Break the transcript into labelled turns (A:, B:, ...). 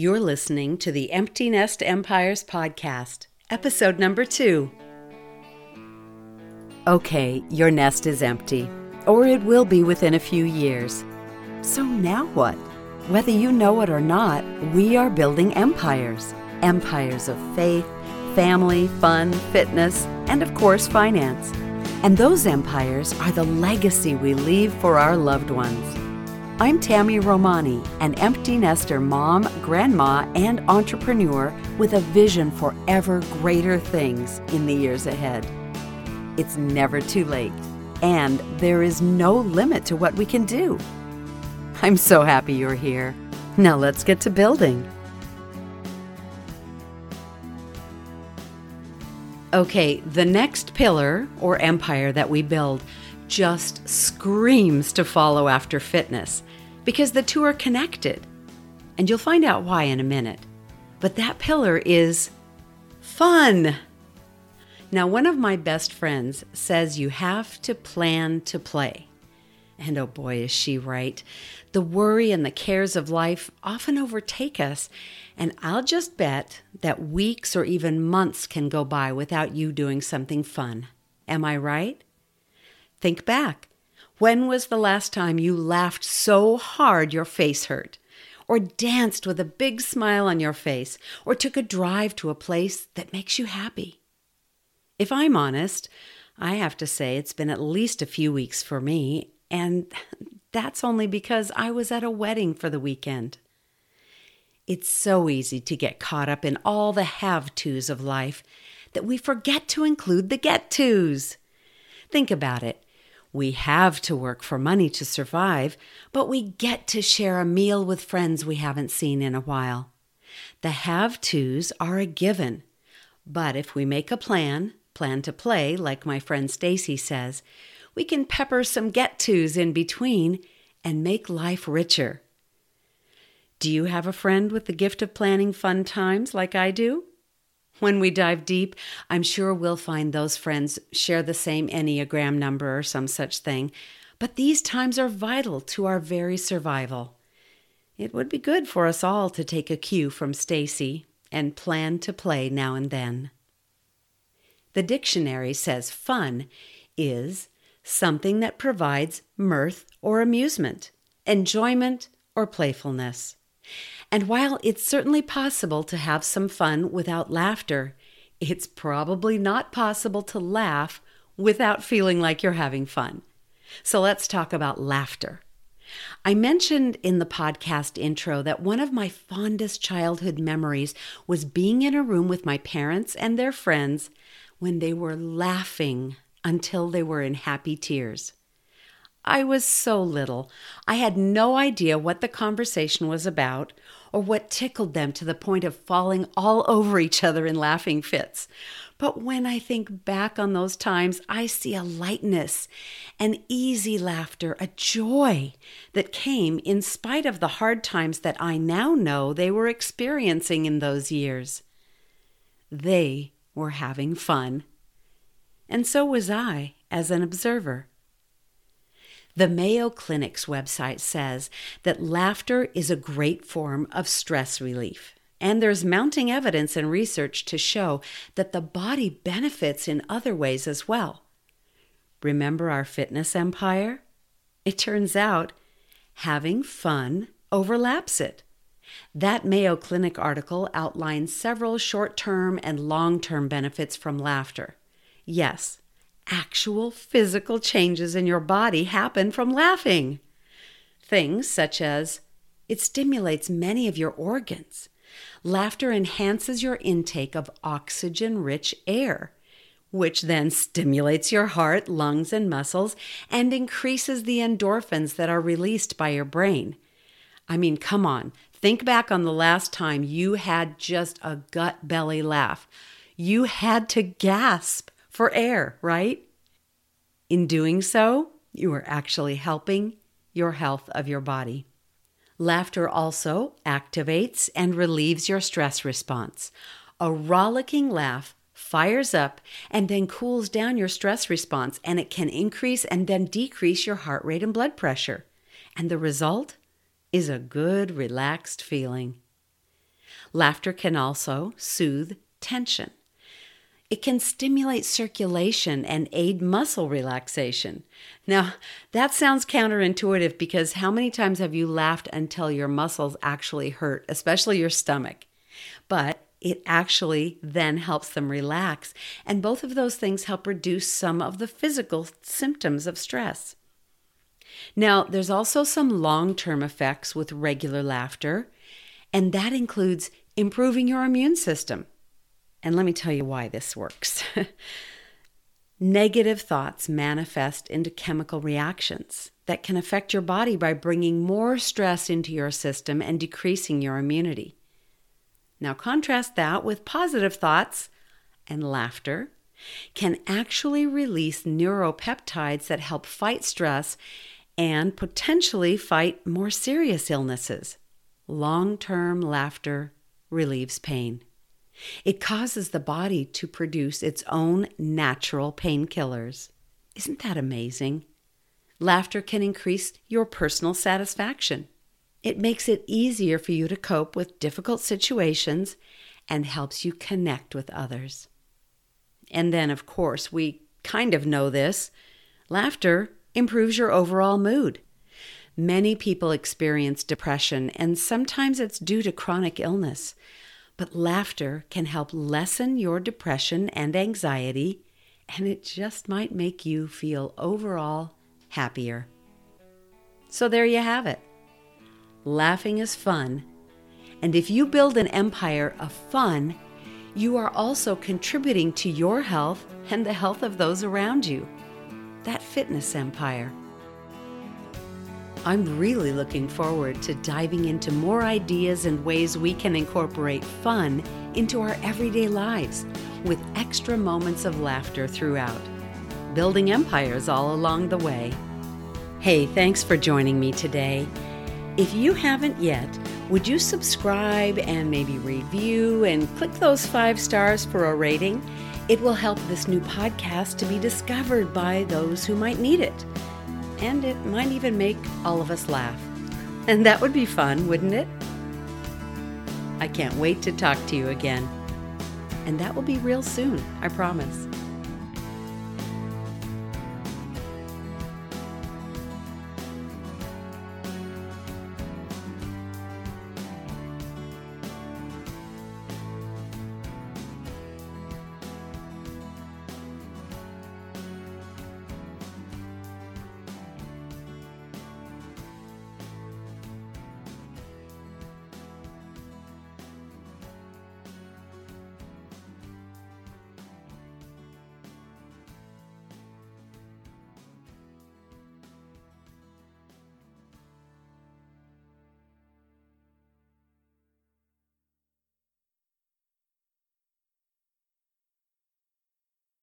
A: You're listening to the Empty Nest Empires podcast, episode number two. Okay, your nest is empty, or it will be within a few years. So now what? Whether you know it or not, we are building empires empires of faith, family, fun, fitness, and of course, finance. And those empires are the legacy we leave for our loved ones. I'm Tammy Romani, an empty nester mom, grandma, and entrepreneur with a vision for ever greater things in the years ahead. It's never too late, and there is no limit to what we can do. I'm so happy you're here. Now let's get to building. Okay, the next pillar or empire that we build just screams to follow after fitness because the two are connected. And you'll find out why in a minute. But that pillar is fun. Now, one of my best friends says you have to plan to play. And oh boy, is she right. The worry and the cares of life often overtake us, and I'll just bet that weeks or even months can go by without you doing something fun. Am I right? Think back. When was the last time you laughed so hard your face hurt? Or danced with a big smile on your face? Or took a drive to a place that makes you happy? If I'm honest, I have to say it's been at least a few weeks for me, and that's only because I was at a wedding for the weekend. It's so easy to get caught up in all the have tos of life that we forget to include the get tos. Think about it. We have to work for money to survive, but we get to share a meal with friends we haven't seen in a while. The have tos are a given. But if we make a plan, plan to play, like my friend Staci says, we can pepper some get tos in between and make life richer. Do you have a friend with the gift of planning fun times like I do? When we dive deep, I'm sure we'll find those friends share the same Enneagram number or some such thing. But these times are vital to our very survival. It would be good for us all to take a cue from Staci and plan to play now and then. The dictionary says fun is something that provides mirth or amusement, enjoyment or playfulness. And while it's certainly possible to have some fun without laughter, it's probably not possible to laugh without feeling like you're having fun. So let's talk about laughter. I mentioned in the podcast intro that one of my fondest childhood memories was being in a room with my parents and their friends when they were laughing until they were in happy tears. I was so little, I had no idea what the conversation was about or what tickled them to the point of falling all over each other in laughing fits. But when I think back on those times, I see a lightness, an easy laughter, a joy that came in spite of the hard times that I now know they were experiencing in those years. They were having fun. And so was I as an observer. The Mayo Clinic's website says that laughter is a great form of stress relief. And there's mounting evidence and research to show that the body benefits in other ways as well. Remember our fitness empire? It turns out having fun overlaps it. That Mayo Clinic article outlines several short term and long term benefits from laughter. Yes, actual physical changes in your body happen from laughing. Things such as it stimulates many of your organs. Laughter enhances your intake of oxygen rich air, which then stimulates your heart, lungs, and muscles and increases the endorphins that are released by your brain. I mean, come on, think back on the last time you had just a gut belly laugh. You had to gasp for air, right? In doing so, you are actually helping your health of your body. Laughter also activates and relieves your stress response. A rollicking laugh fires up and then cools down your stress response, and it can increase and then decrease your heart rate and blood pressure. And the result is a good, relaxed feeling. Laughter can also soothe tension. It can stimulate circulation and aid muscle relaxation. Now, that sounds counterintuitive because how many times have you laughed until your muscles actually hurt, especially your stomach? But it actually then helps them relax, and both of those things help reduce some of the physical symptoms of stress. Now, there's also some long term effects with regular laughter, and that includes improving your immune system. And let me tell you why this works. Negative thoughts manifest into chemical reactions that can affect your body by bringing more stress into your system and decreasing your immunity. Now, contrast that with positive thoughts and laughter can actually release neuropeptides that help fight stress and potentially fight more serious illnesses. Long term laughter relieves pain. It causes the body to produce its own natural painkillers. Isn't that amazing? Laughter can increase your personal satisfaction. It makes it easier for you to cope with difficult situations and helps you connect with others. And then, of course, we kind of know this laughter improves your overall mood. Many people experience depression, and sometimes it's due to chronic illness. But laughter can help lessen your depression and anxiety, and it just might make you feel overall happier. So there you have it. Laughing is fun. And if you build an empire of fun, you are also contributing to your health and the health of those around you. That fitness empire. I'm really looking forward to diving into more ideas and ways we can incorporate fun into our everyday lives with extra moments of laughter throughout, building empires all along the way. Hey, thanks for joining me today. If you haven't yet, would you subscribe and maybe review and click those five stars for a rating? It will help this new podcast to be discovered by those who might need it and it might even make all of us laugh. And that would be fun, wouldn't it? I can't wait to talk to you again. And that will be real soon, I promise.